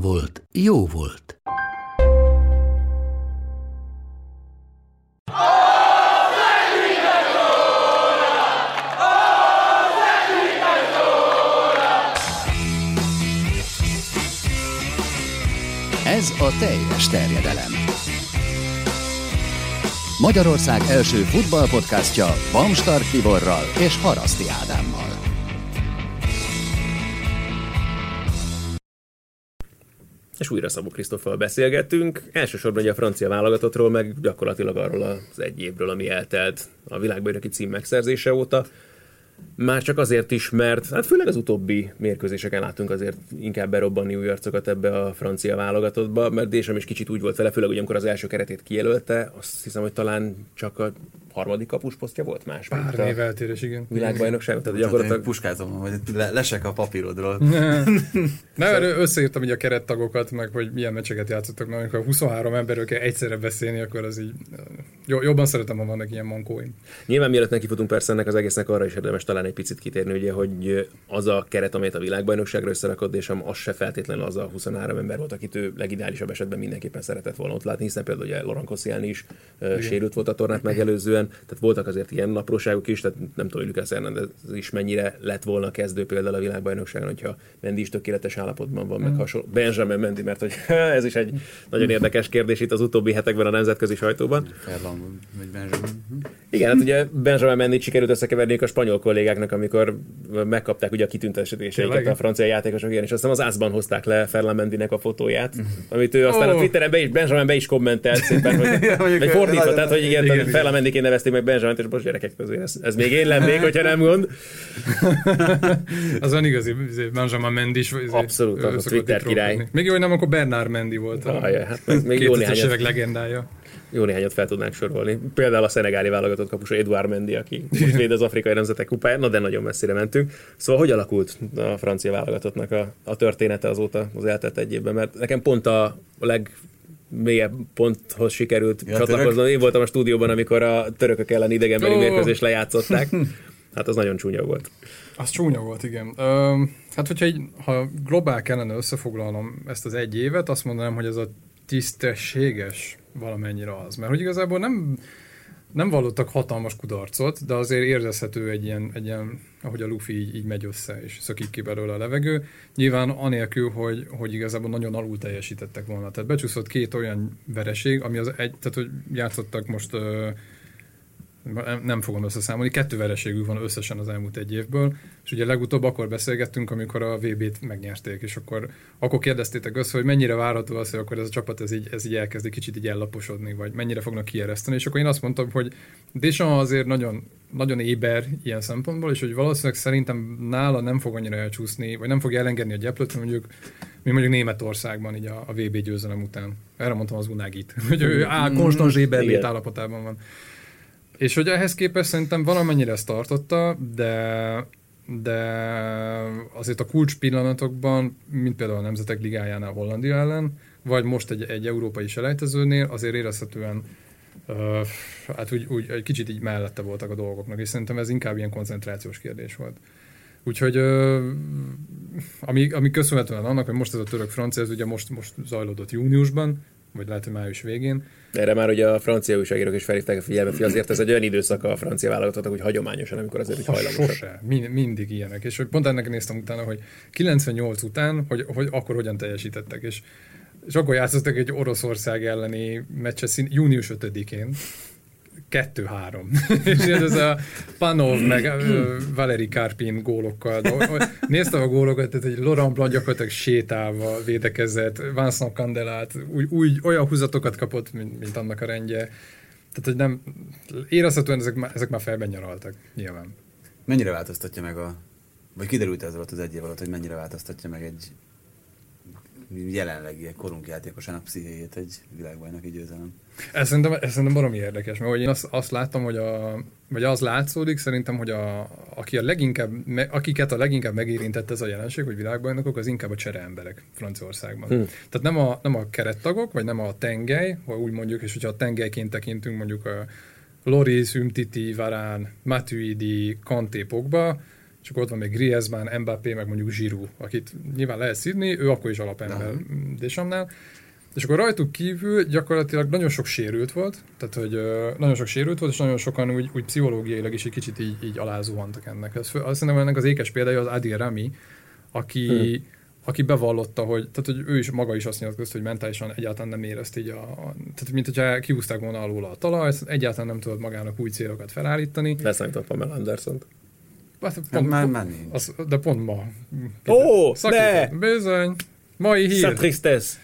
volt, jó volt. Ez a teljes terjedelem. Magyarország első futballpodcastja Bamstart Tiborral és Haraszti Ádámmal. És újra Szabó Krisztoffal beszélgettünk. Elsősorban ugye a francia válogatottról, meg gyakorlatilag arról az egy évről, ami eltelt a világbajnoki cím megszerzése óta. Már csak azért is, mert hát főleg az utóbbi mérkőzéseken látunk azért inkább berobbanni új arcokat ebbe a francia válogatottba, mert Désem is kicsit úgy volt vele, főleg hogy amikor az első keretét kijelölte, azt hiszem, hogy talán csak a harmadik kapus posztja volt más. Pár mint a név eltérés, igen. Világbajnokság, tehát Gyakorlatilag puskázom, vagy le, lesek a papírodról. Nem, erről összeírtam így a kerettagokat, meg hogy milyen meccseket játszottak, mert amikor 23 emberről kell egyszerre beszélni, akkor az így jobban szeretem, ha vannak ilyen mankóim. Nyilván mielőtt nekifutunk persze ennek az egésznek arra is érdemes talán egy picit kitérni, ugye, hogy az a keret, amelyet a világbajnokságra összerakott, és az se feltétlenül az a 23 ember volt, akit ő legideálisabb esetben mindenképpen szeretett volna ott látni, hiszen például ugye Laurent Koscielny is uh, sérült volt a tornát megelőzően, tehát voltak azért ilyen apróságok is, tehát nem tudom, hogy Lucas Hernandez is mennyire lett volna kezdő például a világbajnokságon, hogyha Mendy is tökéletes állapotban van, meg hasonló. Benjamin Mendy, mert hogy ez is egy nagyon érdekes kérdés itt az utóbbi hetekben a nemzetközi sajtóban. Ferland, vagy Benjamin. Igen, hát ugye Benjamin Mendy sikerült összekeverniük a spanyol kollégáknak, amikor megkapták ugye a kitüntetéseiket a francia játékosok, igen, és aztán az ászban hozták le Ferland Mendynek a fotóját, amit ő aztán a Ó. Twitteren be is, Benjamin be is kommentelt szépen, hogy, vagy fordítva, tehát hogy igen, igen, igen Ferland Mendyként nevezték meg Benjamin, és most gyerekek közül, ez, ez még én lennék, hogyha nem gond. Az van igazi, izé, Benjamin Mendy is. izé, Abszolút, az a Twitter itt király. trollkodni. Még jó, hogy nem, akkor Bernard Mendy volt. a Ajaj, hát meg még jó 2000-es néhányat, évek legendája. jó néhányat fel tudnánk sorolni. Például a szenegáli válogatott kapusa Eduard Mendy, aki most véd az afrikai nemzetek kupáját, na de nagyon messzire mentünk. Szóval hogy alakult a francia válogatottnak a, a története azóta az eltelt egy évben? Mert nekem pont a leg mélyebb ponthoz sikerült Ja, csatlakoznom. Én voltam a stúdióban, amikor a törökök ellen idegenbeli Ó. mérkőzést lejátszották. Hát az nagyon csúnya volt. Az csúnya volt, igen. Ö, hát, hogyha így, ha globál kellene összefoglalnom ezt az egy évet, azt mondanám, hogy ez a tisztességes valamennyire az. Mert hogy igazából nem, nem vallottak hatalmas kudarcot, de azért érezhető egy ilyen, egy ilyen ahogy a Luffy így, így megy össze, és szökik ki belőle a levegő. Nyilván anélkül, hogy, hogy igazából nagyon alul teljesítettek volna. Tehát becsúszott két olyan vereség, ami az egy, tehát hogy játszottak most ö, nem- fogom összeszámolni, kettő vereségük van összesen az elmúlt egy évből, és ugye legutóbb akkor beszélgettünk, amikor a VB-t megnyerték, és akkor, akkor kérdeztétek össze, hogy mennyire várható az, hogy akkor ez a csapat ez így, ez így elkezdi kicsit így ellaposodni, vagy mennyire fognak kiereszteni, és akkor én azt mondtam, hogy Deschamps azért nagyon, nagyon éber ilyen szempontból, és hogy valószínűleg szerintem nála nem fog annyira elcsúszni, vagy nem fogja elengedni a gyeplőt, mondjuk, mint mondjuk Németországban így a, a VB győzelem után. Erre mondtam az Unagit, hogy ő á, konstans éberlét Igen. állapotában van. És hogy ehhez képest szerintem valamennyire ezt tartotta, de, de azért a kulcs pillanatokban, mint például a Nemzetek Ligájánál Hollandia ellen, vagy most egy, egy európai selejtezőnél azért érezhetően uh, hát úgy, úgy, egy kicsit így mellette voltak a dolgoknak, és szerintem ez inkább ilyen koncentrációs kérdés volt. Úgyhogy uh, ami, ami köszönhetően annak, hogy most ez a török-francia, ez ugye most, most zajlódott júniusban, vagy lehet, hogy május végén, Erre már ugye a francia újságírók is felhívták a figyelmet, hogy azért ez egy olyan időszaka a francia válogatottnak, hogy hagyományosan, amikor azért Ha hajlamosak. sose, mind, mindig ilyenek. És hogy pont ennek néztem utána, hogy 98 után, hogy, hogy akkor hogyan teljesítettek. És, és akkor játszottak egy Oroszország elleni meccset szín, június 5-én. 2-3. és ez a Panov meg Valeri Karpin gólokkal. Néztem a gólokat, tehát egy Laurent Blanc gyakorlatilag sétálva védekezett, Vincent Candelát, úgy, úgy, olyan húzatokat kapott, mint, mint annak a rendje. Tehát, hogy nem, érezhetően ezek már, ezek már felben nyaraltak, nyilván. Mennyire változtatja meg a Vagy kiderült ez alatt az egy év alatt, hogy mennyire változtatja meg egy jelenlegi korunk játékosának pszichéjét egy világbajnoki győzelem. Ez szerintem, ez szerintem baromi érdekes, mert hogy én azt, azt láttam, hogy a, vagy az látszódik szerintem, hogy a, aki a leginkább, me- akiket a leginkább megérintett ez a jelenség, hogy világbajnokok, az inkább a csere emberek Franciaországban. Hmm. Tehát nem a, nem a kerettagok, vagy nem a tengely, ha úgy mondjuk, és hogyha a tengelyként tekintünk mondjuk a Loris, Umtiti, Varán, Matuidi, Kanté, Pogba, és akkor ott van még Griezmann, Mbappé, meg mondjuk Giroud, akit nyilván lehet szidni, ő akkor is alapember Desamnál. És akkor rajtuk kívül gyakorlatilag nagyon sok sérült volt, tehát hogy ö, nagyon sok sérült volt, és nagyon sokan úgy, úgy pszichológiailag is egy kicsit így, így alázuhantak ennek. Ez, azt hiszem, ennek az ékes példája az Adil Rami, aki, hmm. aki bevallotta, hogy, tehát hogy ő is maga is azt nyilatkozta, hogy mentálisan egyáltalán nem érezte így a, a tehát mint hogyha kiúzták volna alul a talajt, egyáltalán nem tudott magának új célokat felállítani. Leszámítva Pamela Anderson-t. Hát, Hát már, már nincs. az, de pont ma. Ó, Szakított. ne! Bizony. Mai hír. Sa tristesse.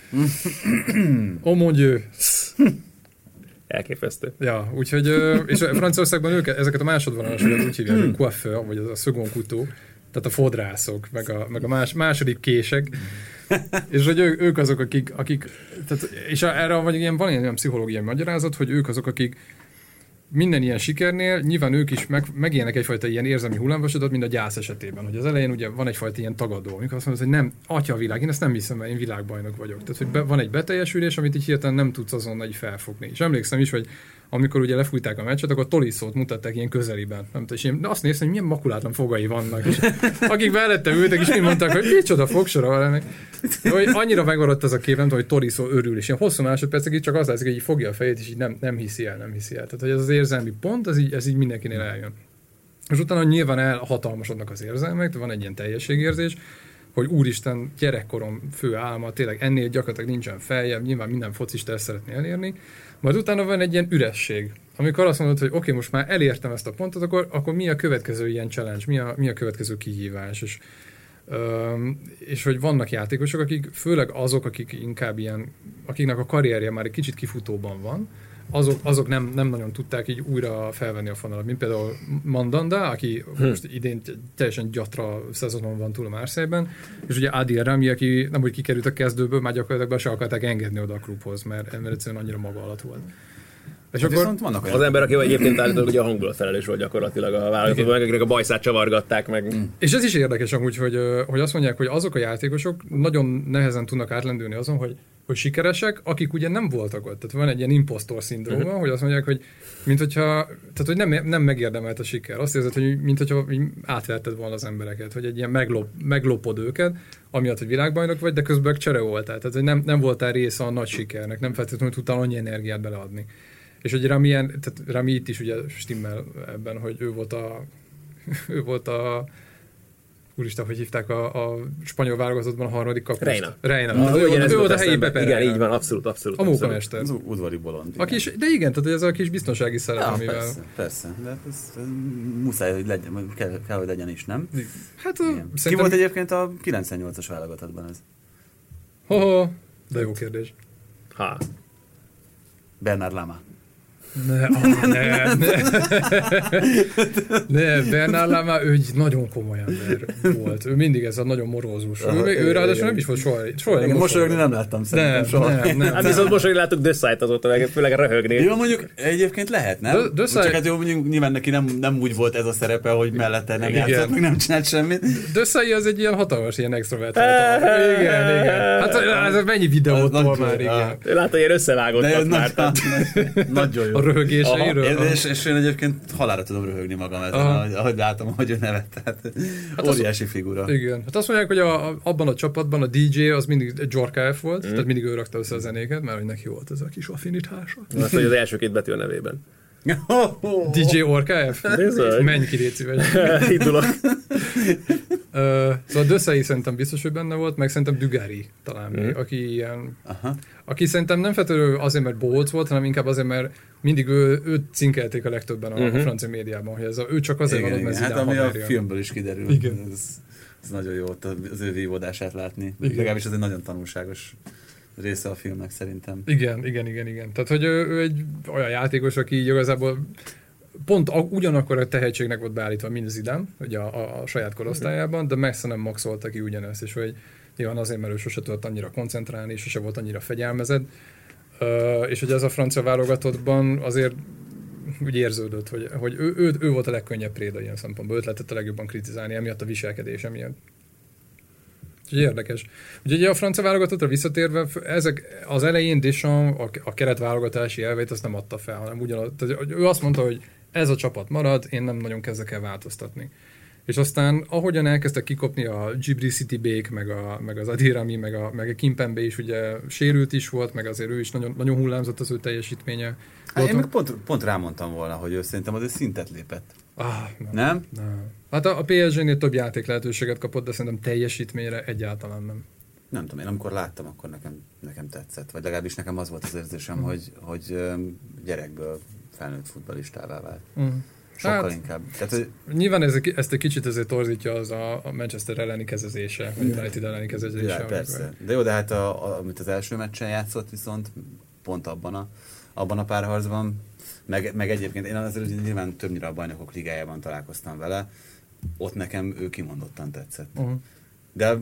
Oh mon Dieu. Elképesztő. Ja, úgyhogy, és Franciaországban őket, ezeket a másodvonalasokat úgy hívják, hogy coiffeur, vagy az a couteau, tehát a fodrászok, meg a, meg a más, második kések, és hogy ő, ők azok, akik, akik tehát, és erre vagy ilyen, van ilyen pszichológiai magyarázat, hogy ők azok, akik minden ilyen sikernél nyilván ők is meg, megélnek egyfajta ilyen érzelmi hullámvasutat, mint a gyász esetében, hogy az elején ugye van egyfajta ilyen tagadó, amikor azt mondod, hogy nem, atya világ, én ezt nem hiszem, mert én világbajnok vagyok. Tehát, hogy be, van egy beteljesülés, amit így hirtelen nem tudsz azonnal így felfogni. És emlékszem is, hogy amikor ugye lefújták a meccset, akkor Toliszót mutatták ilyen közeliben. Nem tudom, és én azt néztem, hogy milyen makulátlan fogai vannak. És akik mellette ültek, és mind mondták, hogy micsoda fogsora ennek. Hogy annyira megmaradt az a kép, nem tudom, hogy Toliszó örül, és ilyen hosszú másodpercig csak az látszik, hogy így fogja a fejét, és így nem, nem hiszi el, nem hiszi el. Tehát, hogy ez az érzelmi pont, ez így, ez így mindenkinél eljön. És utána nyilván elhatalmasodnak az érzelmek, van egy ilyen teljességérzés, hogy úristen, gyerekkorom fő álma, tényleg ennél gyakorlatilag nincsen feljebb, nyilván minden focista ezt szeretné elérni. Majd utána van egy ilyen üresség, amikor azt mondod, hogy oké, okay, most már elértem ezt a pontot, akkor, akkor mi a következő ilyen challenge, mi a, mi a következő kihívás, és, öm, és hogy vannak játékosok, akik, főleg azok, akik inkább ilyen, akiknek a karrierje már egy kicsit kifutóban van, azok, azok nem, nem nagyon tudták így újra felvenni a fonalat, mint például Mandanda, aki hm. most idén teljesen gyatra szezonon van túl a Marseille-ben, és ugye Adil Rami, aki nem úgy kikerült a kezdőből, már gyakorlatilag be se akarták engedni oda a klubhoz, mert, mert egyszerűen annyira maga alatt volt. És Hát akkor, viszont vannak olyan Az ember, aki egyébként állítólag ugye a hangulatfelelős volt gyakorlatilag a válogatottban, meg a bajszát csavargatták meg. És ez is érdekes amúgy, hogy, hogy azt mondják, hogy azok a játékosok nagyon nehezen tudnak átlendülni azon, hogy, hogy sikeresek, akik ugye nem voltak ott. Tehát van egy ilyen impostor szindróma, uh-huh. hogy azt mondják, hogy mint hogyha, tehát hogy nem, nem megérdemelt a siker. Azt érzed, hogy mint hogyha így átverted volna az embereket, hogy egy ilyen meglop, meglopod őket, amiatt, hogy világbajnok vagy, de közben csere voltál. Tehát, hogy nem, nem voltál része a nagy sikernek, nem feltétlenül tudtál annyi energiát beleadni. És hogy Rami, ilyen, tehát Rami itt is ugye stimmel ebben, hogy ő volt a, ő volt a úristen, hogy hívták a, a spanyol válogatottban a harmadik kapust? Reina. Reina. Ah, ő, ő, ő, volt volt a helyi. Pepe Igen, Reina. így van, abszolút, abszolút. A munkamester. az udvari bolond. Aki is, de igen, tehát ez a kis biztonsági szerep, Ja, amivel... persze, persze. De hát ez, ez muszáj, hogy legyen, kell, kell, hogy legyen is, nem? Hát. Ki szerintem... volt egyébként a 98-as válogatottban ez? Ho-ho, de jó kérdés. Ha. Bernard Lama. Ne, ah, ne, ne. ne, Bernard Lama, ő egy nagyon komoly ember volt. Ő mindig ez a nagyon morózus. Ő, Aha, ő, ő ráadásul nem is volt soha, soha nem Igen, mosolyogni nem láttam szerintem Nem, soha. nem, nem. Hát viszont mosolyog láttuk The Sight azóta, meg főleg röhögni. Jó, mondjuk egyébként lehet, nem? De Csak hát jó, mondjuk nyilván neki nem, nem úgy volt ez a szerepe, hogy mellette nem Igen. játszott, meg nem csinált semmit. Dösszai az egy ilyen hatalmas, ilyen extrovertált. igen, igen. Hát ez mennyi videót már, igen. látta, hogy ilyen összevágottak már. nagyon jó. Röhögéseiről. Aha, és, és, én egyébként halára tudom röhögni magam ezen, ahogy, ahogy látom, hogy ő nevet. Tehát Hát az- óriási figura. Igen. Hát azt mondják, hogy a, abban a csapatban a DJ az mindig Jorka F volt, mm. tehát mindig ő rakta össze a zenéket, mert hogy neki volt ez a kis affinitása. Azt, hogy az első két betű a nevében. DJ Orka F? Bizony. Menj ki, légy szíves. Indulok. Ö, szóval Dösszei szerintem biztos, hogy benne volt, meg szerintem Dügari talán Mhm. még, aki ilyen, Aha. aki szerintem nem feltétlenül azért, mert bohóc volt, hanem inkább azért, mert mindig ő, őt cinkelték a legtöbben a, Mhm. a francia médiában, hogy ez a, ő csak azért Igen, van ott, igen. mert Hát ami a filmből is kiderül. Igen. Ez, ez nagyon jó ott az ő vívódását látni. Igen. Legalábbis ez egy nagyon tanulságos része a filmnek szerintem. Igen, igen, igen, igen. Tehát, hogy ő, ő egy olyan játékos, aki igazából pont a, ugyanakkor a tehetségnek volt beállítva, mint Zidane, ugye a, a, a saját korosztályában, de messze nem maxolta ki ugyanezt, és hogy nyilván azért, mert ő sose tudott annyira koncentrálni, és sose volt annyira fegyelmezett, Ö, és hogy ez a francia válogatottban azért úgy érződött, hogy, hogy ő, ő, ő, volt a legkönnyebb préda ilyen szempontból, őt lehetett a legjobban kritizálni, emiatt a viselkedése miatt. Úgyhogy érdekes. Úgyhogy a francia válogatottra visszatérve, ezek az elején Deschamps a, a keretválogatási elveit azt nem adta fel, hanem ugyanaz, tehát ő azt mondta, hogy ez a csapat marad, én nem nagyon kezdek el változtatni. És aztán ahogyan elkezdtek kikopni a Ghibli City Bake, meg, a, meg az Adirami, meg a, meg a Kimpembe is ugye sérült is volt, meg azért ő is nagyon, nagyon hullámzott az ő teljesítménye. Hát én meg pont, pont rámondtam volna, hogy ő szerintem az egy szintet lépett. Ah, nem. Nem? nem. Hát a, a PSG-nél több játék lehetőséget kapott, de szerintem teljesítményre egyáltalán nem. Nem tudom, én amikor láttam, akkor nekem, nekem tetszett. Vagy legalábbis nekem az volt az érzésem, mm. hogy, hogy gyerekből felnőtt futbalistává vált. Mm. Sokkal hát, inkább. Tehát, hogy... Nyilván ez, ezt egy kicsit azért torzítja az a, Manchester elleni kezezése, vagy United elleni kezezése. Ja, persze. Amikor... De jó, de hát a, a, amit az első meccsen játszott, viszont pont abban a, abban a párharcban, meg, meg egyébként én azért nyilván többnyire a bajnokok ligájában találkoztam vele, ott nekem ő kimondottan tetszett. Uh-huh. De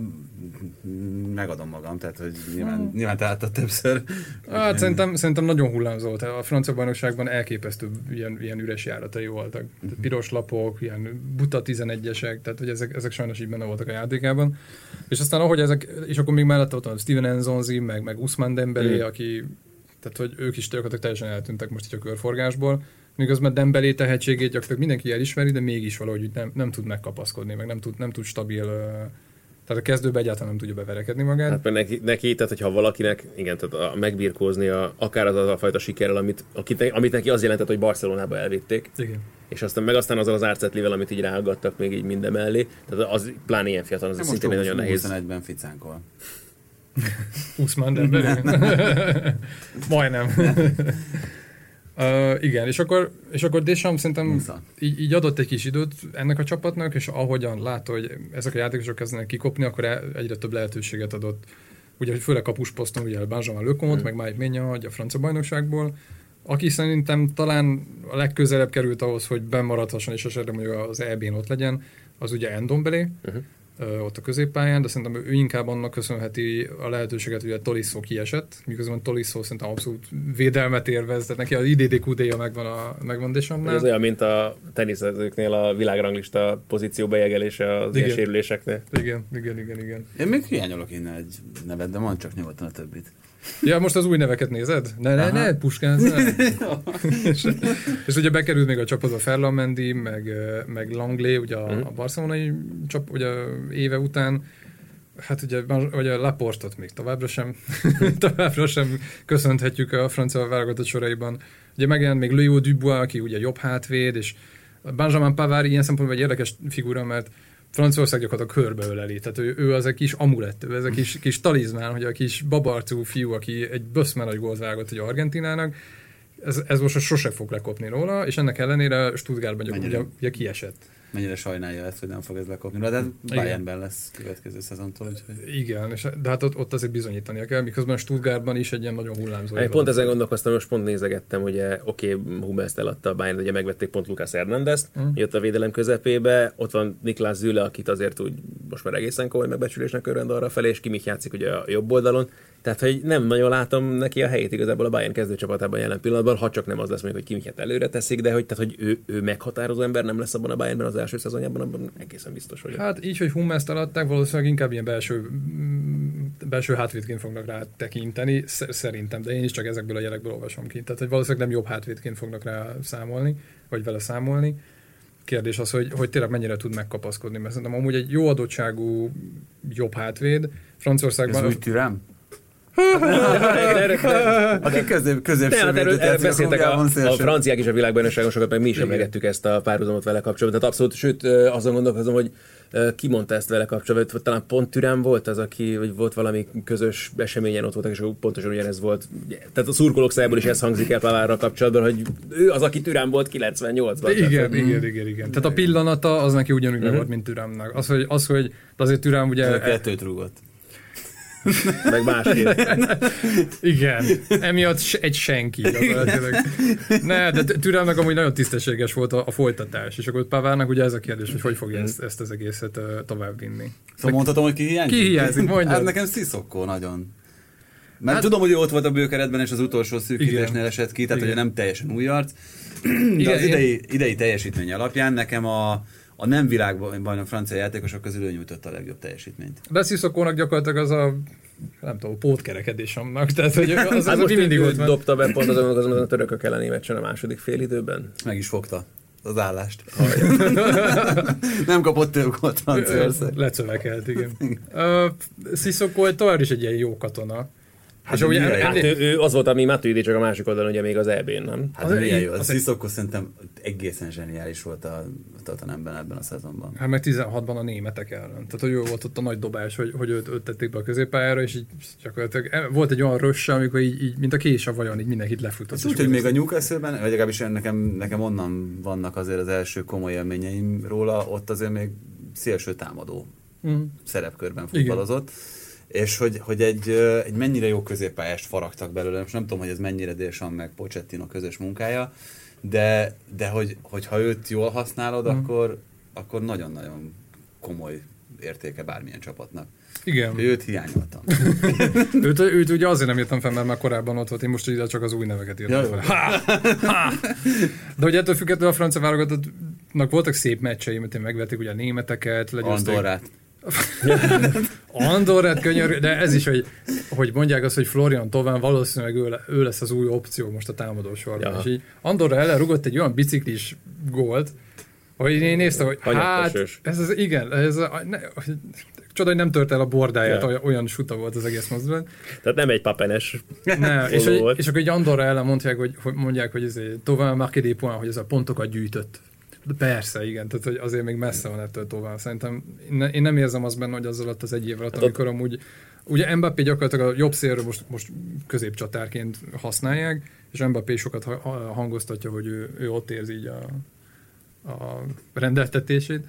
megadom magam, tehát hogy nyilván, uh-huh. nyilván te többször. Hát szerintem, szerintem nagyon hullámzó A francia bajnokságban elképesztő ilyen, ilyen üres járatai voltak. Uh-huh. Piros lapok, ilyen buta 11-esek, tehát hogy ezek, ezek sajnos így benne voltak a játékában. És aztán ahogy ezek, és akkor még mellette ott van Steven Enzonzi, meg, meg Usman Dembélé, uh-huh. aki tehát hogy ők is gyakorlatilag teljesen eltűntek most így a körforgásból, miközben Dembélé tehetségét gyakorlatilag mindenki elismeri, de mégis valahogy nem, nem tud megkapaszkodni, meg nem tud, nem tud stabil tehát a kezdőbe egyáltalán nem tudja beverekedni magát. Hát neki, neki, tehát hogyha valakinek, igen, tehát a, megbirkózni a, akár az, az a fajta sikerrel, amit, akit, amit neki az jelentett, hogy Barcelonába elvitték. Igen. És aztán meg aztán azzal az árcetlivel, amit így ráaggattak még így minden mellé. Tehát az pláne ilyen fiatal, az szintén nagyon nehéz. 21-ben ficánkol. Usman Dembélé. Majdnem. Uh, igen, és akkor, és akkor Deschamps szerintem így, így, adott egy kis időt ennek a csapatnak, és ahogyan látta, hogy ezek a játékosok kezdenek kikopni, akkor e- egyre több lehetőséget adott. Ugye, hogy főleg kapusposzton, ugye Benjamin Lecomot, mm. meg Mike Menya, a francia bajnokságból, aki szerintem talán a legközelebb került ahhoz, hogy bemaradhasson, és esetleg mondjuk az EB-n ott legyen, az ugye Endombele, uh-huh ott a középpályán, de szerintem ő inkább annak köszönheti a lehetőséget, hogy a Tolisso kiesett, miközben Tolisso szerintem abszolút védelmet érvez, tehát neki az IDDQD-ja megvan a megvan Ez olyan, mint a teniszezőknél a világranglista pozíció bejegelése az igen. ilyen sérüléseknél. Igen, igen, igen, igen. Én még hiányolok innen egy nevet, de mondd csak nyugodtan a többit. Ja, most az új neveket nézed? Ne, ne, ne, puskánz, ne. és, és, ugye bekerült még a csapatba Ferlamendi, meg, meg Langley, ugye a, mm. a barcelonai csap, ugye éve után, hát ugye, ugye Laportot még továbbra sem, továbbra sem köszönhetjük a francia válogatott soraiban. Ugye megjelent még Leo Dubois, aki ugye jobb hátvéd, és Benjamin Pavard ilyen szempontból egy érdekes figura, mert Franciaország gyakorlatilag körbeöleli. Tehát ő, ő az egy kis amulett, ő ez a kis, kis talizmán, hogy a kis babarcú fiú, aki egy böszme nagy gólt vágott ugye Argentinának, ez, ez most sose fog lekopni róla, és ennek ellenére Stuttgartban ugye, ugye, ugye kiesett mennyire sajnálja ezt, hogy nem fog ez lekopni. De hát Bayernben lesz következő szezontól. Úgyhogy... Igen, és, de hát ott, ott azért bizonyítania kell, miközben Stuttgartban is egy ilyen nagyon hullámzó. Én pont ezen gondolkoztam, most pont nézegettem, hogy oké, okay, Hummels eladta a Bayern, ugye megvették pont Lucas Hernandez, mm. jött a védelem közepébe, ott van Niklas Züle, akit azért úgy most már egészen komoly megbecsülésnek örvend arra felé, és Kimich játszik ugye a jobb oldalon. Tehát, hogy nem nagyon látom neki a helyét igazából a Bayern kezdőcsapatában jelen pillanatban, ha csak nem az lesz, mondjuk, hogy Kimichet előre teszik, de hogy, tehát, hogy ő, ő meghatározó ember nem lesz abban a Bayernben az első szezonjában, abban egészen biztos vagyok. Hát így, hogy Hummels alatták, valószínűleg inkább ilyen belső, belső hátvédként fognak rá tekinteni, szerintem, de én is csak ezekből a jelekből olvasom ki. Tehát, hogy valószínűleg nem jobb hátvédként fognak rá számolni, vagy vele számolni. Kérdés az, hogy, hogy tényleg mennyire tud megkapaszkodni, mert szerintem amúgy egy jó adottságú jobb hátvéd, Franciaországban... Ez úgy türem? Aki közép, középső hát erről beszéltek a, a, franciák is a világbajnokságon sokat, meg mi is emlegettük ezt a párhuzamot vele kapcsolatban. Tehát abszolút, sőt, azon gondolkozom, hogy ki mondta ezt vele kapcsolatban, vagy talán pont Türem volt az, aki, vagy volt valami közös eseményen ott voltak, és pontosan ugyanez volt. Tehát a szurkolók szájából is ez hangzik el Pavárral kapcsolatban, hogy ő az, aki Türem volt 98-ban. Igen, tehát, igen, igen, igen. Tehát a pillanata az neki ugyanúgy mm-hmm. volt, mint Türemnek. Az, hogy, az, hogy azért Türem ugye... Kettőt rúgott. Meg másképp. Igen, emiatt egy senki gyakorlatilag. Ne, de Türelnek amúgy nagyon tisztességes volt a, a folytatás, és akkor Pavárnak ugye ez a kérdés, hogy hogy fogja ezt, ezt az egészet uh, tovább vinni. Szóval mondhatom, hogy ki hiányzik? Ki hiányzik? Mondjad. Hát nekem Sziszokko nagyon. Mert Hát- tudom, hogy ott volt a bőkeretben, és az utolsó szűkítésnél Igen. esett ki, tehát Igen. ugye nem teljesen új arc. De Igen, az én- idei, idei teljesítmény alapján nekem a, a nem világbajnok francia játékosok közül ő nyújtotta a legjobb teljesítményt. De Sziszokónak gyakorlatilag az a nem tudom, pótkerekedés annak, tehát hogy az, az, Hát az most mindig ott dobta be pont azon, azon a törökök elleni meccsen a második fél időben. Meg is fogta az állást. nem kapott több gólt Franciaország. Lecövekelt, igen. Uh, Sziszokó tovább is egy ilyen jó katona. Hát és ugye jó. Hát ő, ő az volt, ami Matuidi, csak a másik oldalon ugye még az EB-n, nem? Hát Az- milyen jó. az- Az Sziszokko szerintem egészen zseniális volt a Tottenhamben ebben a szezonban. Hát meg 16-ban a németek ellen. Tehát, hogy ő volt ott a nagy dobás, hogy, hogy őt, őt tették be a középpályára, és így gyakorlatilag e- volt egy olyan rösse, amikor így, így mint a kés a vajon, így mindenkit lefutott. És úgy, hogy még a Newcastle-ben, vagy legalábbis nekem, nekem onnan vannak azért az első komoly élményeim róla, ott azért még szélső támadó Mhm. szerepkörben Igen. És hogy, hogy egy, egy mennyire jó középpályást faragtak belőle, most nem tudom, hogy ez mennyire Délsan meg Pochettino közös munkája, de, de hogy, hogyha őt jól használod, Mhm. akkor, akkor nagyon-nagyon komoly értéke bármilyen csapatnak. Igen. Őt hiányoltam. őt, őt, ugye azért nem írtam fel, mert már korábban ott volt, én most ide csak az új neveket írtam Ja, fel. Ha! Ha! De ugye ettől függetlenül a francia válogatottnak voltak szép meccsei, mert én megvették ugye a németeket, legyőzték Andorrát. Andorrát könyörű, de ez is, hogy, hogy mondják azt, hogy Florian Tován valószínűleg ő, le- ő lesz az új opció most a támadó sorban. Ja. És így Andorra ellen rugott egy olyan biciklis gólt, hogy én néztem, hogy hát, ez az, igen, ez a, ne, csoda, hogy nem tört el a bordáját, Ja. olyan, suta volt az egész mozdulat. Tehát nem egy papenes. Ne, és, hogy, és akkor egy Andorra ellen mondják, hogy, hogy mondják, hogy ez tovább marqué hogy ez a pontokat gyűjtött. De persze, igen, tehát hogy azért még messze van ettől tovább. Szerintem én, ne, én nem érzem azt benne, hogy az alatt az egy év alatt, Hát amikor amúgy Ugye Mbappé gyakorlatilag a jobb szélről most, most középcsatárként használják, és Mbappé sokat ha- ha- hangoztatja, hogy ő, ő ott érzi így a, a rendeltetését,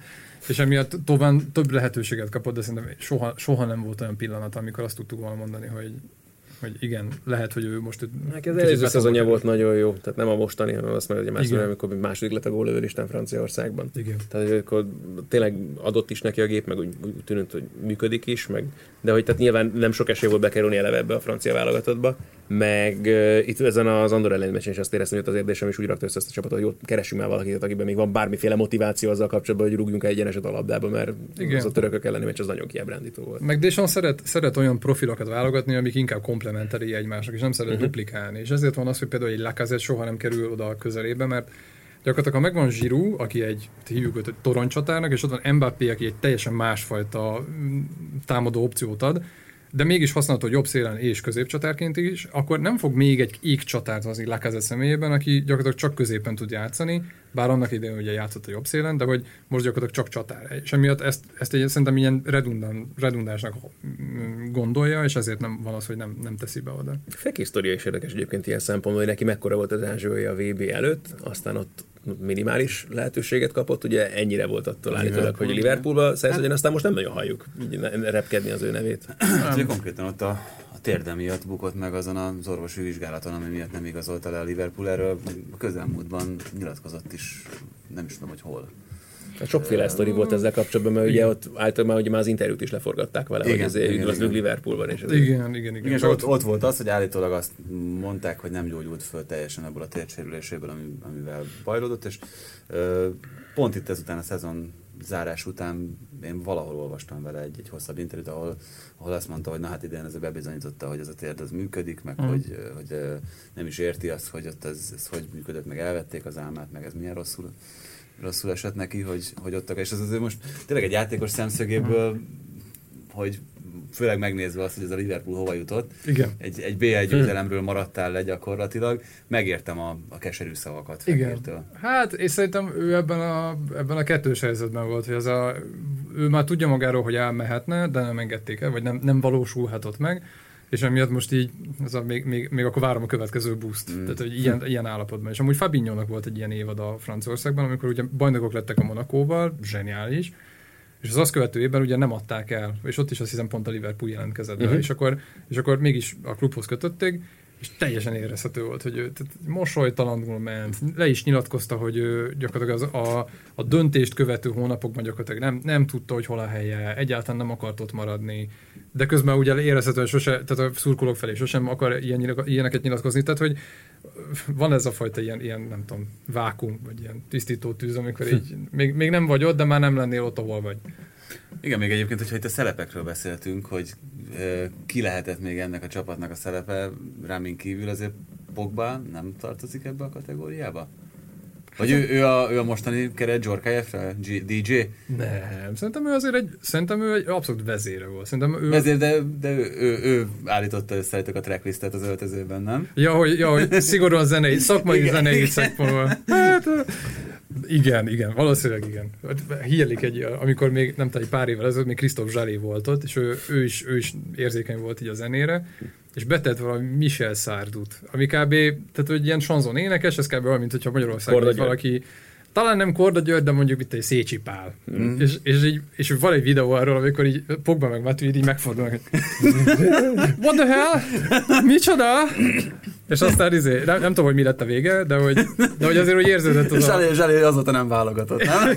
és emiatt tovább több lehetőséget kapott, de szerintem soha, soha nem volt olyan pillanat, amikor azt tudtuk volna mondani, hogy, hogy igen, lehet, hogy ő most... Neki az előző szezonja volt nagyon jó, tehát nem a mostani, hanem azt mondja, hogy Igen. második, amikor második lett a gólövőlisten Franciaországban. Igen. Tehát akkor tényleg adott is neki a gép, meg úgy, úgy tűnt, hogy működik is, meg, de hogy tehát nyilván nem sok esély volt bekerülni eleve ebbe a francia válogatottba, meg uh, itt ezen az Andorra elleni meccsen is azt éreztem, hogy ott az érdésem is úgy rakta össze ezt a csapatot, hogy jó, keressünk már valakit, akiben még van bármiféle motiváció azzal kapcsolatban, hogy rúgjunk egy egyeneset a labdába, mert Igen. Az a törökök elleni meccs az nagyon kiábrándító volt. Meg Deschamps szeret, szeret olyan profilokat válogatni, amik inkább komplementari egymásnak, és nem szeret uh-huh. duplikálni. És ezért van az, hogy például egy Lacazette soha nem kerül oda a közelébe, mert gyakorlatilag ha megvan Giroud, aki egy, hívjuk őt toronycsatárnak, és ott van Mbappé, aki egy teljesen másfajta mm, támadó opciót ad, de mégis használható jobb szélen és középcsatárként is, akkor nem fog még egy égcsatárt hozni Lacazette személyében, aki gyakorlatilag csak középen tud játszani, bár annak idején ugye játszott a jobb szélen, de hogy most gyakorlatilag csak csatár. És emiatt ezt, ezt egy, szerintem ilyen redundán, redundánsnak mm, gondolja, és ezért nem van az, hogy nem, nem teszi be oda. Feki sztoria is érdekes egyébként ilyen szempontból, hogy neki mekkora volt az ázsiai a VB előtt, aztán ott minimális lehetőséget kapott, ugye ennyire volt attól állítólag, hogy Liverpoolba szerződjön, aztán most nem nagyon halljuk repkedni az ő nevét. Hát, konkrétan ott a térde miatt bukott meg azon az orvosi vizsgálaton, ami miatt nem igazolta le a Liverpool. Erről a közelmúltban nyilatkozott is, nem is tudom, hogy hol. Hát sokféle sztori volt ezzel kapcsolatban, mert ugye ott általában ugye már az interjút is leforgatták vele, Igen, hogy ezért igen. Liverpoolban. És ez Igen, igen, igen. Igen, és ott, ott volt az, hogy állítólag azt mondták, hogy nem gyógyult föl teljesen ebből a térsérüléséből, ami, amivel bajlódott, és ö, pont itt ezután a szezon zárás után én valahol olvastam vele egy, egy hosszabb interjút, ahol, ahol azt mondta, hogy na hát idén ez bebizonyította, hogy ez a térd az működik, meg Mhm. hogy, hogy nem is érti azt, hogy ott ez, ez hogy működött, meg elvették az álmát, meg ez milyen rosszul rosszul esett neki, hogy, hogy ott és ez azért most tényleg egy játékos szemszögéből, hogy főleg megnézve azt, hogy ez a Liverpool hova jutott, Igen. egy, egy BL győzelemről maradtál le gyakorlatilag, megértem a, a keserű szavakat Igen. Fekértől. Hát, és szerintem ő ebben a, ebben a kettős helyzetben volt, hogy ez a, ő már tudja magáról, hogy elmehetne, de nem engedték el, vagy nem, nem valósulhatott meg, és emiatt most így, ez a, még, még, még akkor várom a következő boost. Mm. Tehát, hogy ilyen, ilyen állapotban. És amúgy Fabinho-nak volt egy ilyen évad a Franciaországban, amikor ugye bajnokok lettek a Monakóval, zseniális, és az azt követő évben ugye nem adták el, és ott is azt hiszem pont a Liverpool jelentkezett be, Mhm. és, akkor, és akkor mégis a klubhoz kötötték, és teljesen érezhető volt, hogy ő tehát mosolytalanul ment, le is nyilatkozta, hogy ő gyakorlatilag az, a, a döntést követő hónapokban gyakorlatilag nem, nem tudta, hogy hol a helye, egyáltalán nem akart ott maradni, de közben ugye érezhető, hogy sose, tehát a szurkolók felé sosem akar ilyen, ilyeneket nyilatkozni, tehát hogy van ez a fajta ilyen, ilyen nem tudom, vákum, vagy ilyen tisztító tűz, amikor így még, még nem vagy ott, de már nem lennél ott, ahol vagy. Igen, még egyébként, hogyha itt a szerepekről beszéltünk, hogy ö, ki lehetett még ennek a csapatnak a szerepe, Rámin kívül azért Pogba nem tartozik ebbe a kategóriába? Vagy ő, ő, a, ő a mostani keret Zsorkájefre? G- DJ? Nem, szerintem ő azért egy, szerintem ő egy abszolút vezére volt. Szerintem ő, Ezért, de, de ő, ő, ő állította össze a tracklistet az öltözőben, nem? Ja, hogy, ja, hogy szigorúan zenei, szakmai zenei szekpolva. Hát, igen, igen, valószínűleg igen. Hírlik egy, amikor még, nem tudom, egy pár évvel ezelőtt még Krisztóf Zsali volt ott, és ő, ő, is, ő is érzékeny volt így a zenére, és betett valami Michel Szárdut, ami kb. tehát hogy ilyen sanzon énekes, ez kb. olyan, mint hogyha Magyarországon valaki talán nem Korda György, de mondjuk itt egy Szécsi Pál. Mm. És, és, így, és van egy videó arról, amikor így Pogba meg Matuidi így megfordulnak, What the hell? Micsoda? És aztán izé, nem, nem tudom, hogy mi lett a vége, de hogy, de hogy azért, hogy érződött az a... Zsali, Zsali azóta nem válogatott, nem?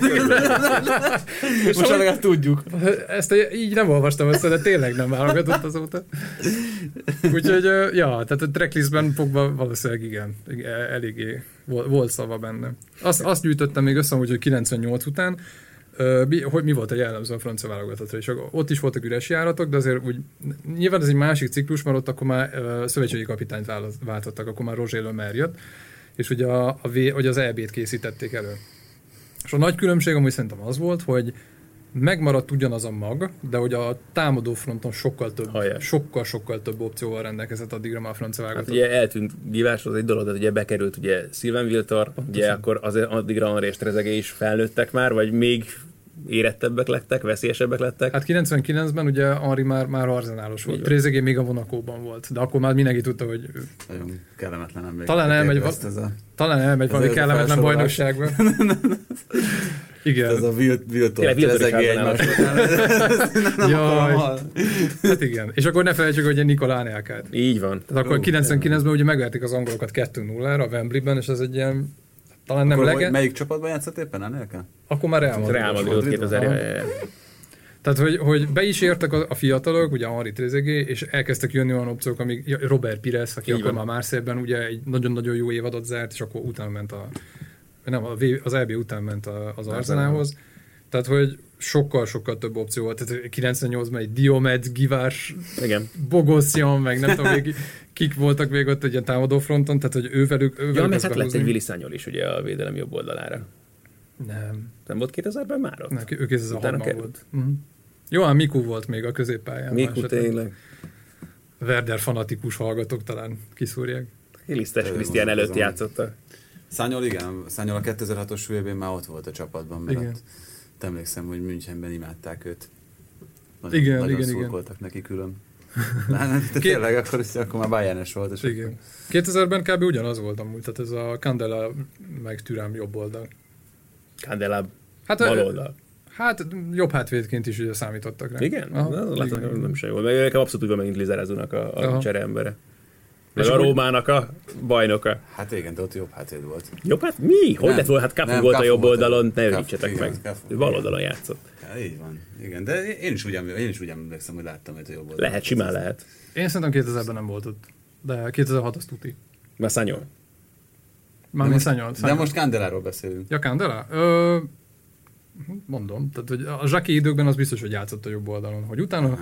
Most legalább tudjuk. Ezt így nem olvastam össze, de tényleg nem válogatott azóta. Úgyhogy, ja, tehát a tracklistben Pogba valószínűleg igen, igen, eléggé volt, szava benne. Azt, azt gyűjtöttem még össze, hogy 98 után, hogy mi volt a jellemző a francia válogatatra, és ott is voltak üres járatok, de azért úgy, nyilván ez egy másik ciklus, mert ott akkor már szövetségi kapitányt váltottak, akkor már Roger Lemer jött, és ugye a, a, v, hogy az EB-t készítették elő. És a nagy különbség amúgy szerintem az volt, hogy megmaradt ugyanaz a mag, de hogy a támadó fronton sokkal több, sokkal, sokkal több opcióval rendelkezett addigra már a francia Hát válogatott. ugye eltűnt Givás, az egy dolog, de ugye bekerült ugye Sylvain Wiltor, ugye akkor azért addigra Henri és Trezeguet is felnőttek már, vagy még érettebbek lettek, veszélyesebbek lettek. Hát 99-ben ugye Henri már, már arzenálos volt. Trezeguet még a vonakóban volt, de akkor már mindenki tudta, hogy Nagyon kellemetlen emlék. Talán elmegy ez a, talán elmegy valami kellemetlen felsorolás. bajnokságba. Igen. ez a Viltor, után. Jaj, hát igen. És akkor ne felejtsük, hogy Nikolá Anelkát. Így van. Tehát akkor 99-ben ugye megverték az angolokat 2-0-ra a Wembleyben, és ez egy ilyen talán nem lege, Melyik csapatban játszott éppen, Anelka? akkor már Real Madrid. Real Madrid Madrid, 2000 aha. ja, ja, ja. Tehát, hogy, hogy be is értek a, a fiatalok, ugye Henri Trezeguet, és elkezdtek jönni olyan opciók, amik Robert Pires, aki Így akkor van. már Marseille-ben ugye egy nagyon-nagyon jó évadot zárt, és akkor utána ment a, nem, a V- az EB után ment a, az Arzenához. Tehát, hogy sokkal-sokkal több opció volt. Tehát 98-ban egy Diomed, Givás, Igen. Bogossian, meg nem tudom, még kik voltak még ott egy ilyen támadó fronton, tehát, hogy ővelük, ővelük Ja, meg azt hát lett egy Willi Szányol is ugye a védelem jobb oldalára. Nem, Nem volt 2000-ben már ott? nem, ő 2006 Utána volt. került. Uh-huh. Johan Miku volt még a középpályán. Miku tényleg. Werder fanatikus hallgatók talán kiszúrják. Lisztes Krisztián előtt azon. játszotta. Szányol, igen. Szányol a 2006-os vb már ott volt a csapatban, mert Igen. ott emlékszem, hogy Münchenben imádták őt. Nagyon, Igen, nagyon igen, igen. szurkoltak neki külön. Hát, nem, de tényleg, akkor, akkor már Bayernes volt. És Igen. 2000-ben kb. ugyanaz volt amúgy, tehát ez a Candela meg Türám jobb oldal. Kandelab Hát, bal oldal. Hát jobb hátvédként is ugye számítottak rá. Igen? Aha, Látom, igen. hogy nem is jó. Meg nekem abszolút úgy van megint Lizerezunak a, a Aha. Meg a Rómának a bajnoka. Hát igen, de ott jobb hátvéd volt. Jobb, hát mi? Hogy Nem. lett volna? Hát Kapu Nem, volt a Cafu jobb volt a- oldalon, ne örítsetek meg. Ő bal oldalon játszott. Ja, így van. Igen, de én is úgy, én is úgy emlékszem, hogy láttam őt a jobb oldalon. Lehet, simán lehet. Én szerintem 2000-ben nem volt ott. De 2006 az tuti. Mert Szanyol. Mármint most- Szanyol. De most Kandeláról beszélünk. Ja, Candela? Ö, mondom, tehát hogy a Zsaki időkben az biztos, hogy játszott a jobb oldalon. Hogy utána,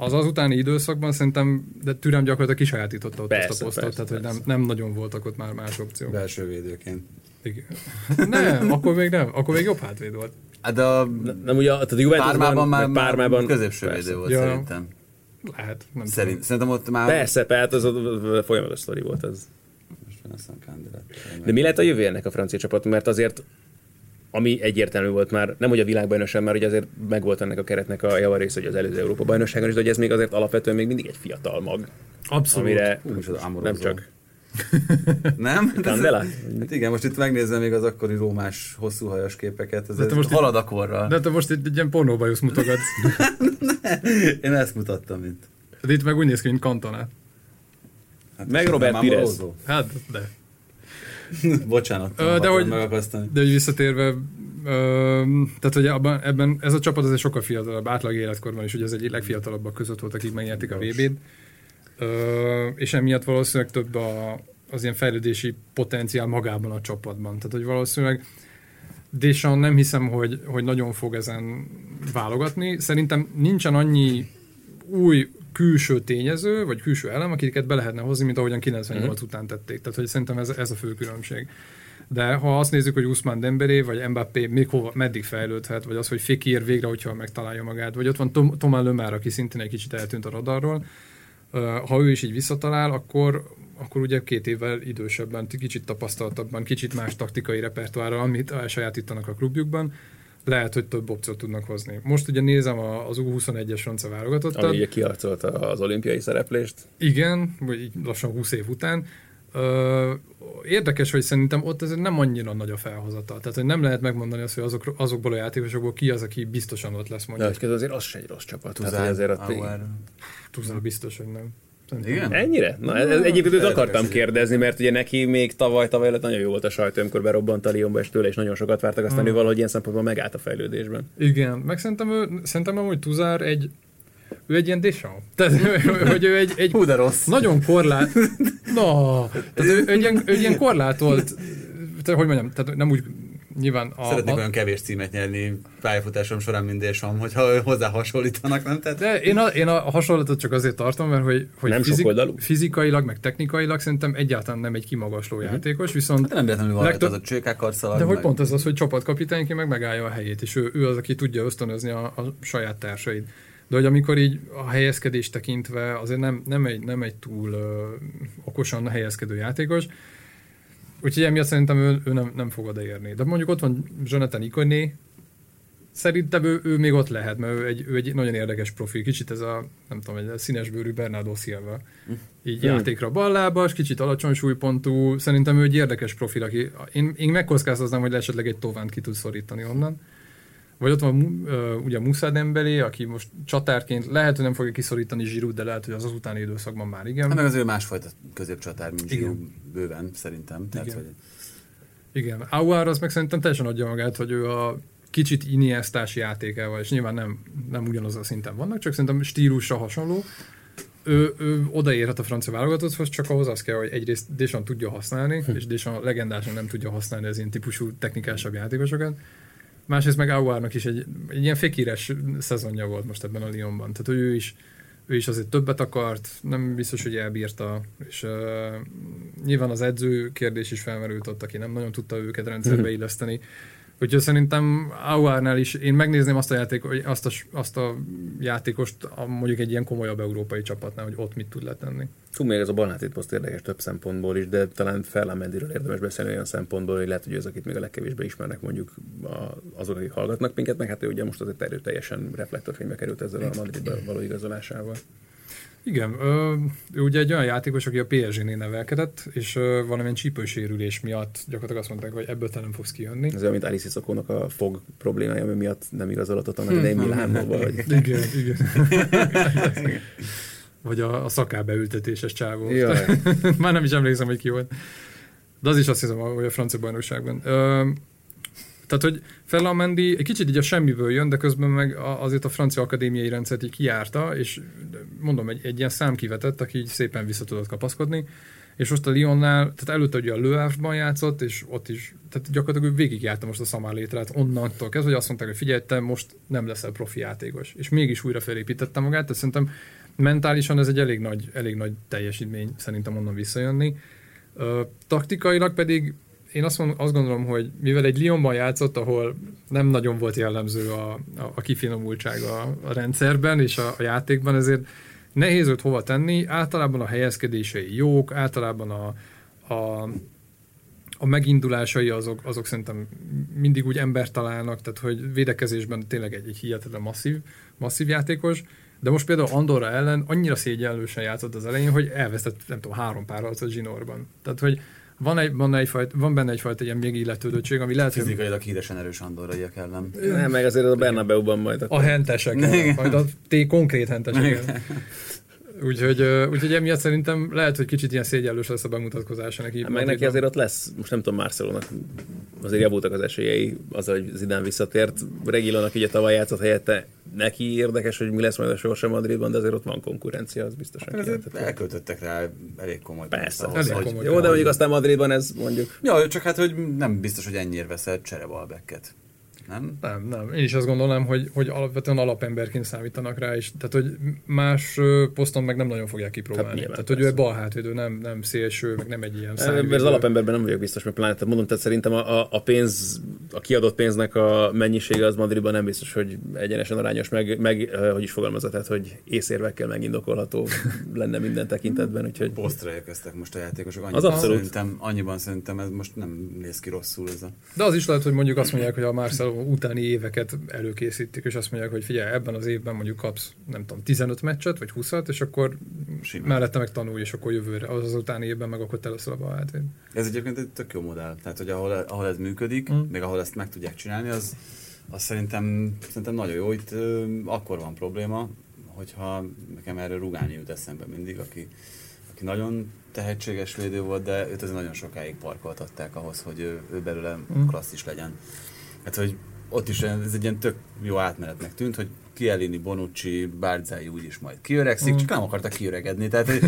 az az utáni időszakban szerintem, de Türem gyakorlatilag kisajátította ott Persze, azt a posztot, persze, tehát hogy nem, persze. nem nagyon voltak ott már más opciók. Belső védőként. Igen. Nem, akkor még nem, akkor még jobb hátvéd volt. Hát a Nem ugye, tehát a Juventusban, Pármában már, Pármában, középső persze. védő volt Ja. szerintem. Lehet, nem Szerint, szerintem ott már... Persze, tehát az a folyamatos sztori volt az. De mi lehet a jövő ennek a francia csapat? Mert azért ami egyértelmű volt már, nem hogy a világbajnokság, már ugye azért megvolt ennek a keretnek a javarész, hogy az előző Európa bajnokságon is, de hogy ez még azért alapvetően még mindig egy fiatal mag. Abszolút. amire Amorozó. nem csak Nem? Candela? Hát igen, most itt megnézem még az akkori rómás hosszú hajas képeket, ez, De te ez most halad a korral. De te most egy, egy ilyen pornóbajusz mutogatsz. Én ezt mutattam itt. De itt meg úgy néz ki, mint Cantona. Hát Meg Robert Pires. Hát, de. Bocsánat, Ö, de hogy- megakasztani. De hogy visszatérve, ö, tehát hogy abban, ebben ez a csapat azért sokkal fiatalabb, átlag életkorban is, ugye ez egy legfiatalabbak között volt, akik megnyerték a VB-t, ö, és emiatt valószínűleg több a, az ilyen fejlődési potenciál magában a csapatban. Tehát, hogy valószínűleg Deschamps nem hiszem, hogy, hogy nagyon fog ezen válogatni. Szerintem nincsen annyi új külső tényező, vagy külső elem, akiket be lehetne hozni, mint ahogyan 98 uh-huh. után tették. Tehát, hogy szerintem ez, ez a fő különbség. De ha azt nézzük, hogy Usman Dembélé vagy Mbappé még hova, meddig fejlődhet, vagy az, hogy Fekir végre, hogyha megtalálja magát, vagy ott van Tom, Tomás Lömár, aki szintén egy kicsit eltűnt a radarról, ha ő is így visszatalál, akkor, akkor ugye két évvel idősebben, kicsit tapasztaltabban, kicsit más taktikai repertoárral, amit elsajátítanak a klubjukban, lehet, hogy több opciót tudnak hozni. Most ugye nézem a- az U21-es francia válogatottat. Ami ugye kiharcolta az olimpiai szereplést. Igen, vagy így lassan 20 év után. Ö, érdekes, hogy szerintem ott ez nem annyira nagy a felhozata. Tehát, hogy nem lehet megmondani azt, hogy azok, azokból a játékosokból ki az, aki biztosan ott lesz De mondjuk. közben azért az se egy rossz csapat. Tuzán, azért ott. Tuzal biztos, hogy nem. Szerintem Igen? Ennyire? Na, ez, ez egyébként őt akartam kérdezni, mert ugye neki még tavaly, tavaly előtt nagyon jó volt a sajtó, amikor berobbant a Lyonba, és tőle is nagyon sokat vártak, aztán Hmm. ő valahogy ilyen szempontból megállt a fejlődésben. Igen, meg szerintem, ő, szerintem amúgy Tuzár egy ő egy ilyen Deschamps. Tehát, hogy ő egy, egy Hú, de rossz. nagyon korlát... No, tehát ő, ő, egy ilyen, ő egy ilyen korlátolt... Tehát, hogy mondjam, tehát nem úgy nyilván a, Szeretnék a, olyan kevés címet nyerni pályafutásom során, mint Deschamps, hogyha hozzá hasonlítanak, nem? Tehát De én a, én a hasonlatot csak azért tartom, mert hogy, hogy Nem sokoldalú? fizikailag, meg technikailag szerintem egyáltalán nem egy kimagasló játékos, viszont Hát nem véletlenül van Legtöbb- az a csőkákarszalag. de hogy meg- pont ez az, hogy csapatkapitányként meg megállja a helyét, és ő, ő az, aki tudja ösztönözni a, a saját társait. De hogy amikor így a helyezkedést tekintve azért nem, nem, egy, nem egy túl ö, okosan helyezkedő játékos, úgyhogy emiatt szerintem ő, ő nem, nem fog odaérni. De mondjuk ott van Jonathan Ikoné, szerintem ő, ő még ott lehet, mert ő egy, ő egy nagyon érdekes profil, kicsit ez a, nem tudom, egy színesbőrű Bernardo Silva. Így Hmm. játékra ballábas, kicsit alacsony súlypontú, szerintem ő egy érdekes profil, aki én, én megkockáztatnám, hogy esetleg egy továnt ki tud szorítani onnan. Vagy ott van ö, ugye Musa Dembélé, aki most csatárként lehet, hogy nem fogja kiszorítani Zsirút, de lehet, hogy az az utáni időszakban már igen. Hát meg az ő másfajta középcsatár, mint. Zsirú bőven, szerintem. Tehát, Igen. hogy Igen, Auer az meg szerintem teljesen adja magát, hogy ő a kicsit iniesztás játékával, és nyilván nem, nem ugyanaz a szinten vannak, csak szerintem stílusra hasonló. Ő, ő odaérhet a francia válogatotthoz, csak ahhoz az kell, hogy egyrészt Deschamps tudja használni, és Deschamps legendásan nem tudja használni az ilyen típusú technikásabb játékosokat. Másrészt meg Auernak is egy, egy ilyen fékíres szezonja volt most ebben a Lyonban. Tehát hogy ő is, ő is azért többet akart, nem biztos, hogy elbírta, és uh, nyilván az edző kérdés is felmerült ott, aki nem nagyon tudta őket rendszerbe illeszteni. Úgyhogy szerintem Auernál is én megnézném azt a, játék, azt a, azt a játékost a, mondjuk egy ilyen komolyabb európai csapatnál, hogy ott mit tud letenni. Fú, még ez a Balnátét poszt érdekes több szempontból is, de talán Ferland Mendiről érdemes beszélni olyan szempontból, hogy lehet, hogy az, akit még a legkevésbé ismernek mondjuk a, azok, akik hallgatnak minket, meg hát ő ugye most azért erőteljesen reflektorfénybe került ezzel a Madridba való igazolásával. Igen, ő ugye egy olyan játékos, aki a PSG-nél nevelkedett, és valamilyen csípősérülés miatt gyakorlatilag azt mondták, hogy ebből te nem fogsz kijönni. Ez olyan, mint Alice Szokónak a fog problémája, ami miatt nem igazolatot annak idején Milánóba, vagy Igen, igen. Vagy a, a szakábeültetéses csávó. Jaj. Már nem is emlékszem, hogy ki volt. De az is azt hiszem, hogy a francia bajnokságban. Ö, tehát, hogy Ferland Mendy egy kicsit így a semmiből jön, de közben meg azért a francia akadémiai rendszert így kijárta, és mondom, egy, egy ilyen szám kivetett, aki így szépen vissza tudott kapaszkodni. És most a Lyonnál, tehát előtte ugye a Le Havre-ban játszott, és ott is, tehát gyakorlatilag végigjárta most a szamárlétrát onnantól kezdve, hogy azt mondták, hogy figyelj, te most nem leszel profi játékos. És mégis újra felépítette magát, tehát szerintem mentálisan ez egy elég nagy, elég nagy teljesítmény szerintem onnan visszajönni. Ö, taktikailag pedig én azt, mond, azt gondolom, hogy mivel egy Lyonban játszott, ahol nem nagyon volt jellemző a, a, a kifinomultság a, a rendszerben és a, a játékban, ezért nehéz őt hova tenni. Általában a helyezkedései jók, általában a, a, a megindulásai azok, azok szerintem mindig úgy embert találnak, tehát hogy védekezésben tényleg egy, egy hihetetlen masszív, masszív játékos, De most például Andorra ellen annyira szégyenlősen játszott az elején, hogy elvesztett, nem tudom, három pár harcot zsinórban. Tehát, hogy van, egy, van, egyfajta, van benne egyfajta ilyen még illetődöttség, ami lehet, hogy Fizikailag híresen erős andorraiak ellen. Nem, meg azért a Bernabeu-ban majd. a hentesek, majd a té konkrét hentesek. Úgyhogy, úgyhogy emiatt szerintem lehet, hogy kicsit ilyen szégyenlős lesz a bemutatkozása neki. Hát meg neki azért ott lesz, most nem tudom, Marcelónak azért javultak az esélyei, az, hogy Zidane visszatért. Regilónak így a tavaly játszott helyette. Neki érdekes, hogy mi lesz majd a sorsa Madridban, de azért ott van konkurencia, az biztosan kijelenthető. elköltöttek rá elég komoly Persze, ahhoz, elég hogy... komoly. Jó, de mondjuk aztán Madridban ez mondjuk Ja, csak hát, hogy nem biztos, hogy ennyire veszel cserebalbekket. Nem? Nem, nem. Én is azt gondolom, hogy, hogy alapvetően alapemberként számítanak rá, és tehát, hogy más poszton meg nem nagyon fogják kipróbálni. Hát nyilván, tehát, hogy ő egy persze. bal hátvédő, nem, nem szélső, meg nem egy ilyen Mert szájvédő. az alapemberben nem vagyok biztos, mert pláne, tehát mondom, tehát szerintem a, a, pénz, a kiadott pénznek a mennyisége az Madridban nem biztos, hogy egyenesen arányos, meg, meg hogy is fogalmazott, tehát, hogy észérvekkel megindokolható lenne minden tekintetben, úgyhogy Posztra érkeztek most a játékosok. Az Annyiban, abszolút. Szerintem, annyiban szerintem ez most nem néz ki rosszul ez a... De az is lehet, hogy mondjuk azt mondják, hogy a Marcelo utáni éveket előkészítik, és azt mondják, hogy figyelj, ebben az évben mondjuk kapsz, nem tudom, 15 meccset, vagy 20 és akkor Simán. mellette meg tanulj, és akkor jövőre, az, az utáni évben meg akkor te leszel a bal hátvéd. Ez egyébként egy tök jó modell. Tehát, hogy ahol, ahol ez működik, Mm. még ahol ezt meg tudják csinálni, az, az szerintem, szerintem nagyon jó. Itt ö, akkor van probléma, hogyha nekem erről Rugányi jut eszembe mindig, aki, aki nagyon tehetséges védő volt, de őt azért nagyon sokáig parkoltatták ahhoz, hogy ő, ő belőle Mm. klasszis legyen. Hát, hogy ott is ez egy ilyen tök jó átmenetnek tűnt, hogy Chiellini, Bonucci, Bárzai úgyis majd kiöregszik, Mm. csak nem akartak kiöregedni. Tehát hogy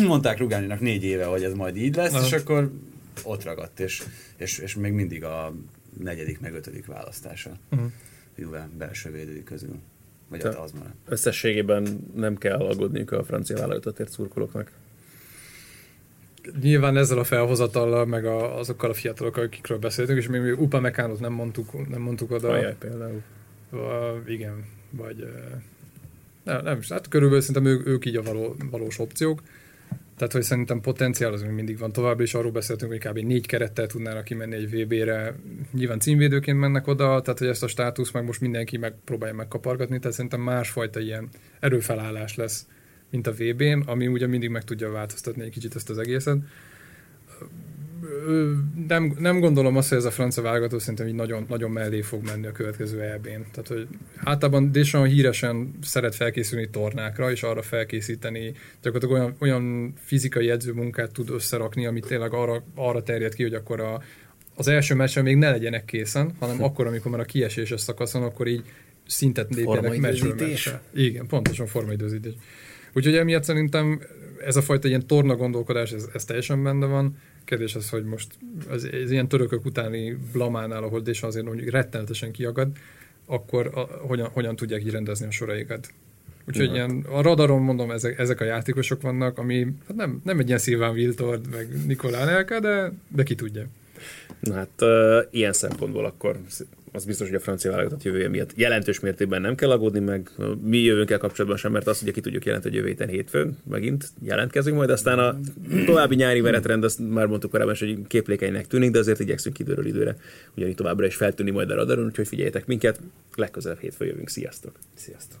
mondták Rugáninak négy éve, hogy ez majd így lesz, Aha. és akkor ott ragadt, és, és, és még mindig a negyedik, meg ötödik választása Mhm. Juve belső védői közül. Vagy Te- hát az már. összességében nem kell aggódniuk a francia vállalatotért szurkolóknak. Nyilván ezzel a felhozatallal, meg a, azokkal a fiatalokkal, akikről beszéltünk, és még, még Upa Mekánot nem mondtuk, nem mondtuk oda. Ajaj, például. Uh, igen, vagy uh, nem, nem hát körülbelül szerintem ők, ők így a való, valós opciók. Tehát, hogy szerintem potenciál az még mindig van tovább, és arról beszéltünk, hogy kb. négy kerettel tudnának kimenni egy VB-re. Nyilván címvédőként mennek oda, tehát hogy ezt a státusz meg most mindenki megpróbálja megkapargatni, tehát szerintem másfajta ilyen erőfelállás lesz, mint a VB-n, ami ugye mindig meg tudja változtatni egy kicsit ezt az egészet. Nem, nem gondolom azt, hogy ez a francia válogató szerintem így nagyon, nagyon mellé fog menni a következő EB-n. Tehát, hogy általában Deschamps híresen szeret felkészülni tornákra, és arra felkészíteni, gyakorlatilag olyan, olyan fizikai edzőmunkát tud összerakni, ami tényleg arra, arra terjed ki, hogy akkor a, az első meccsen még ne legyenek készen, hanem akkor, amikor már a kieséses szakaszon, akkor így szintet lépjenek meccsről meccsre. Igen, pontosan formaidőzítés. Úgyhogy emiatt szerintem ez a fajta ilyen torna gondolkodás, ez, ez teljesen benne van. Kérdés az, hogy most az, az ilyen törökök utáni blamánál, ahol Deschamps azért mondjuk rettenetesen kiagad, akkor a, hogyan, hogyan tudják így rendezni a soraikat. Úgyhogy Ja. ilyen, a radaron mondom, ezek, ezek a játékosok vannak, ami hát nem, nem egy ilyen Szilván Wiltord, meg Nikolá Nelka, de, de ki tudja. Na hát uh, ilyen szempontból akkor az biztos, hogy a francia válogatott jövője miatt jelentős mértékben nem kell aggódni, meg mi jövőnkkel kapcsolatban sem, mert azt ugye ki tudjuk jelenteni, hogy jövő héten hétfőn megint jelentkezünk majd, aztán a további nyári menetrend, azt már mondtuk korábban, hogy képlékenynek tűnik, de azért igyekszünk időről időre ugyanígy továbbra is feltűnni majd a radaron, úgyhogy figyeljetek minket, legközelebb hétfőn jövünk, sziasztok! Sziasztok!